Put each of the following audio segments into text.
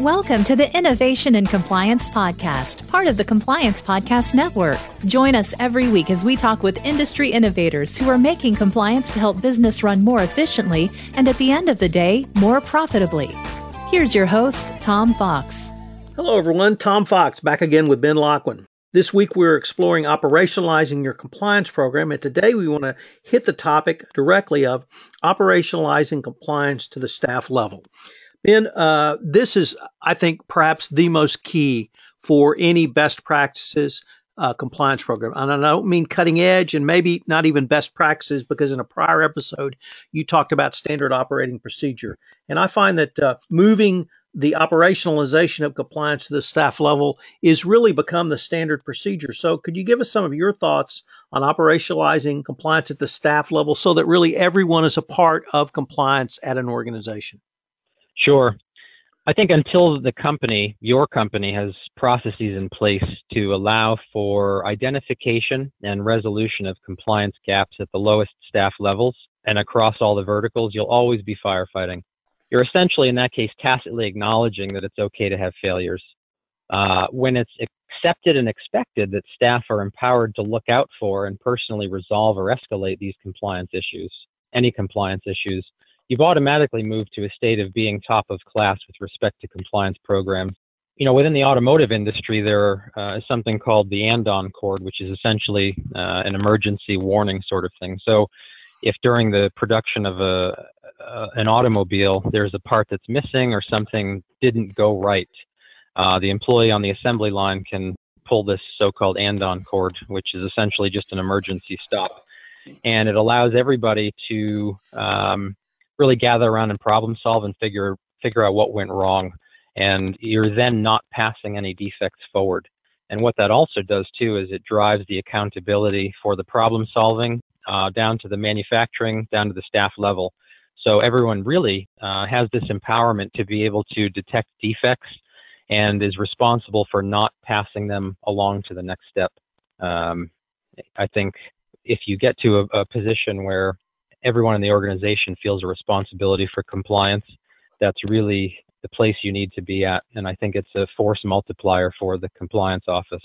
Welcome to the Innovation and Compliance Podcast, part of the Compliance Podcast Network. Join us every week as we talk with industry innovators who are making compliance to help business run more efficiently and at the end of the day, more profitably. Here's your host, Tom Fox. Hello, everyone. Tom Fox back again with Ben Locwin. This week we're exploring operationalizing your compliance program, and today we want to hit the topic directly of operationalizing compliance to the staff level. Ben, uh, this is, I think, perhaps the most key for any best practices uh, compliance program. And I don't mean cutting edge and maybe not even best practices because in a prior episode you talked about standard operating procedure. And I find that uh, moving the operationalization of compliance to the staff level is really become the standard procedure. So, could you give us some of your thoughts on operationalizing compliance at the staff level so that really everyone is a part of compliance at an organization? Sure. I think until the company, your company, has processes in place to allow for identification and resolution of compliance gaps at the lowest staff levels and across all the verticals, you'll always be firefighting. You're essentially, in that case, tacitly acknowledging that it's okay to have failures. Uh, when it's accepted and expected that staff are empowered to look out for and personally resolve or escalate these compliance issues, any compliance issues, you've automatically moved to a state of being top of class with respect to compliance programs. You know, within the automotive industry, there uh, is something called the andon cord, which is essentially uh, an emergency warning sort of thing. So, if during the production of a uh, an automobile there's a part that's missing or something didn't go right, uh, the employee on the assembly line can pull this so-called andon cord, which is essentially just an emergency stop, and it allows everybody to um, really gather around and problem solve and figure figure out what went wrong. And you're then not passing any defects forward. And what that also does too is it drives the accountability for the problem solving uh, down to the manufacturing down to the staff level. So everyone really uh, has this empowerment to be able to detect defects and is responsible for not passing them along to the next step. Um, i think if you get to a, a position where everyone in the organization feels a responsibility for compliance, that's really the place you need to be at. And I think it's a force multiplier for the compliance office.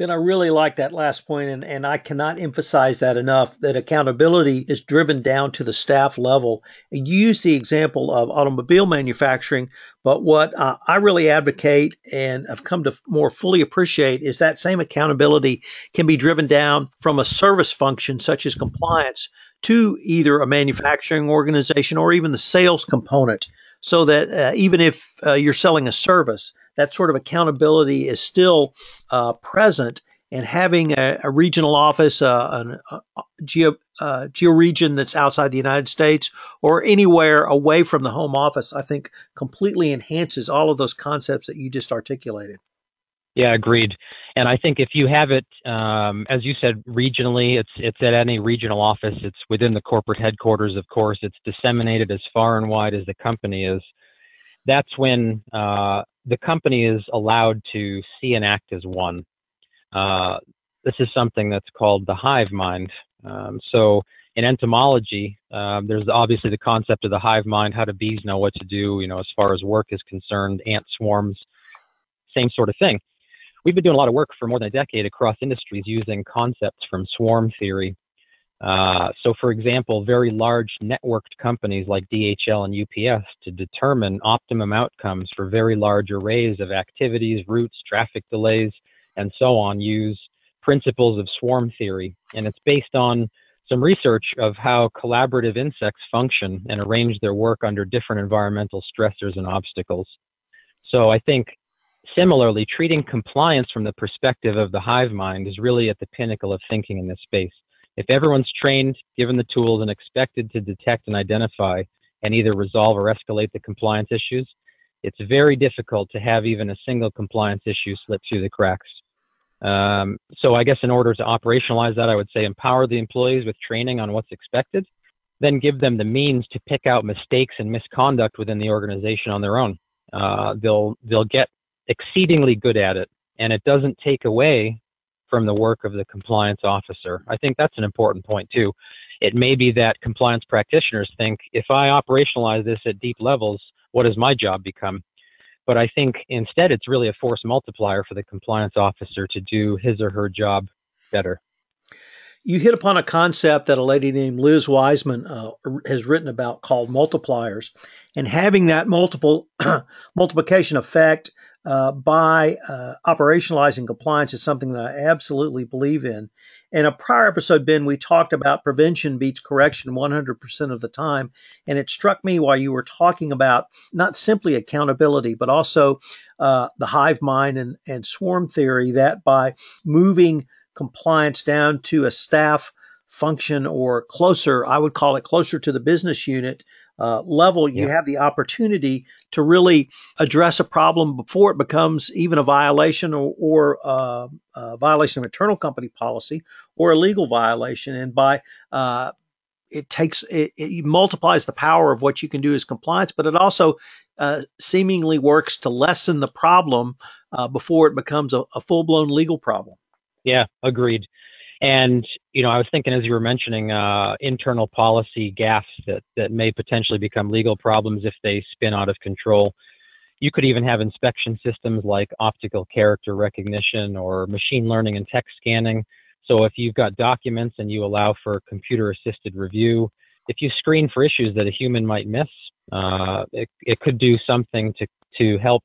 Ben, I really like that last point, and, and I cannot emphasize that enough that accountability is driven down to the staff level. And you use the example of automobile manufacturing, but what uh, I really advocate and have come to more fully appreciate is that same accountability can be driven down from a service function such as compliance to either a manufacturing organization or even the sales component so that uh, even if uh, you're selling a service, that sort of accountability is still uh, present. And having a, a regional office, uh, a, a geo, uh, geo region that's outside the United States or anywhere away from the home office, I think completely enhances all of those concepts that you just articulated. Yeah, agreed. And I think if you have it, um, as you said, regionally, it's it's at any regional office. It's within the corporate headquarters, of course. It's disseminated as far and wide as the company is. That's when uh, the company is allowed to see and act as one. Uh, this is something that's called the hive mind. Um, so in entomology, um, there's obviously the concept of the hive mind, how do bees know what to do, you know, as far as work is concerned, ant swarms, same sort of thing we've been doing a lot of work for more than a decade across industries using concepts from swarm theory. Uh, so, for example, very large networked companies like DHL and UPS to determine optimum outcomes for very large arrays of activities, routes, traffic delays, and so on use principles of swarm theory. And it's based on some research of how collaborative insects function and arrange their work under different environmental stressors and obstacles. So I think Similarly, treating compliance from the perspective of the hive mind is really at the pinnacle of thinking in this space. If everyone's trained, given the tools, and expected to detect and identify and either resolve or escalate the compliance issues, it's very difficult to have even a single compliance issue slip through the cracks. Um, so, I guess in order to operationalize that, I would say empower the employees with training on what's expected, then give them the means to pick out mistakes and misconduct within the organization on their own. Uh, they'll they'll get exceedingly good at it, and it doesn't take away from the work of the compliance officer. I think that's an important point too. It may be that compliance practitioners think if I operationalize this at deep levels, what does my job become? But I think instead it's really a force multiplier for the compliance officer to do his or her job better. You hit upon a concept that a lady named Liz Wiseman uh, has written about called multipliers, and having that multiple multiplication effect uh, by uh, operationalizing compliance is something that I absolutely believe in. In a prior episode, Ben, we talked about prevention beats correction 100% of the time. And it struck me while you were talking about not simply accountability, but also uh, the hive mind and, and swarm theory that by moving compliance down to a staff function or closer, I would call it closer to the business unit, uh, level, you yeah. have the opportunity to really address a problem before it becomes even a violation or, or uh, a violation of internal company policy or a legal violation. And by uh, it takes it, it, multiplies the power of what you can do as compliance, but it also uh, seemingly works to lessen the problem uh, before it becomes a, a full blown legal problem. Yeah, agreed. And you know, I was thinking as you were mentioning uh, internal policy gaffes that that may potentially become legal problems if they spin out of control. You could even have inspection systems like optical character recognition or machine learning and text scanning. So if you've got documents and you allow for computer assisted review, if you screen for issues that a human might miss, uh, it, it could do something to, to help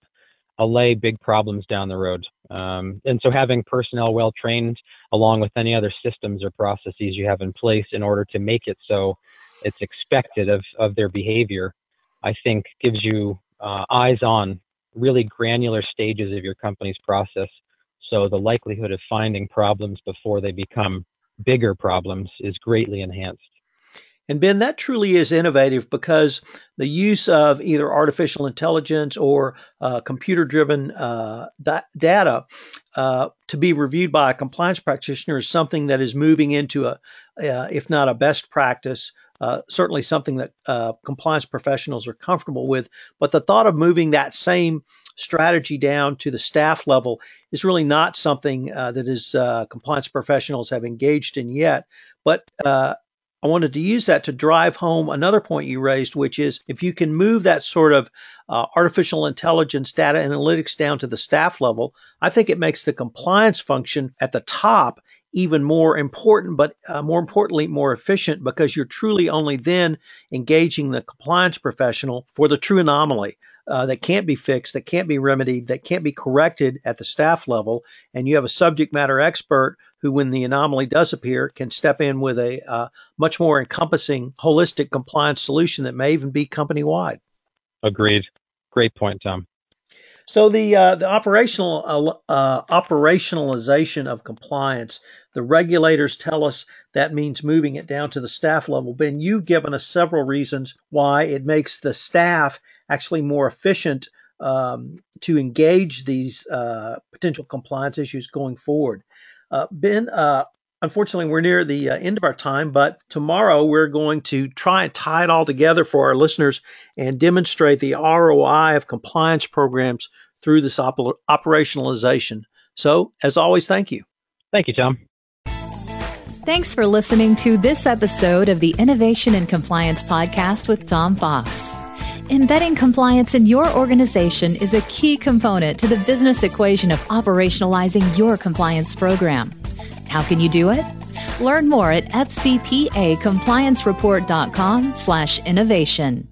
allay big problems down the road. Um, and so having personnel well trained along with any other systems or processes you have in place in order to make it so it's expected of, of their behavior, I think gives you uh, eyes on really granular stages of your company's process. So the likelihood of finding problems before they become bigger problems is greatly enhanced. And Ben, that truly is innovative because the use of either artificial intelligence or uh, computer driven uh, da- data uh, to be reviewed by a compliance practitioner is something that is moving into a, uh, if not a best practice, uh, certainly something that uh, compliance professionals are comfortable with. But the thought of moving that same strategy down to the staff level is really not something that is compliance professionals have engaged in yet. But I wanted to use that to drive home another point you raised, which is if you can move that sort of uh, artificial intelligence data analytics down to the staff level, I think it makes the compliance function at the top even more important, but uh, more importantly, more efficient because you're truly only then engaging the compliance professional for the true anomaly uh, that can't be fixed, that can't be remedied, that can't be corrected at the staff level. And you have a subject matter expert who, when the anomaly does appear, can step in with a uh, much more encompassing, holistic compliance solution that may even be company wide. Agreed. Great point, Tom. So the uh, the operational uh, uh, operationalization of compliance, the regulators tell us that means moving it down to the staff level. Ben, you've given us several reasons why it makes the staff actually more efficient um, to engage these uh, potential compliance issues going forward. Uh, ben, uh, unfortunately, we're near the uh, end of our time, but tomorrow we're going to try and tie it all together for our listeners and demonstrate the ROI of compliance programs through this op- operationalization. So, as always, thank you. Thank you, Tom. Thanks for listening to this episode of the Innovation and Compliance Podcast with Tom Fox. Embedding compliance in your organization is a key component to the business equation of operationalizing your compliance program. How can you do it? Learn more at fcpacompliancereport.com slash innovation.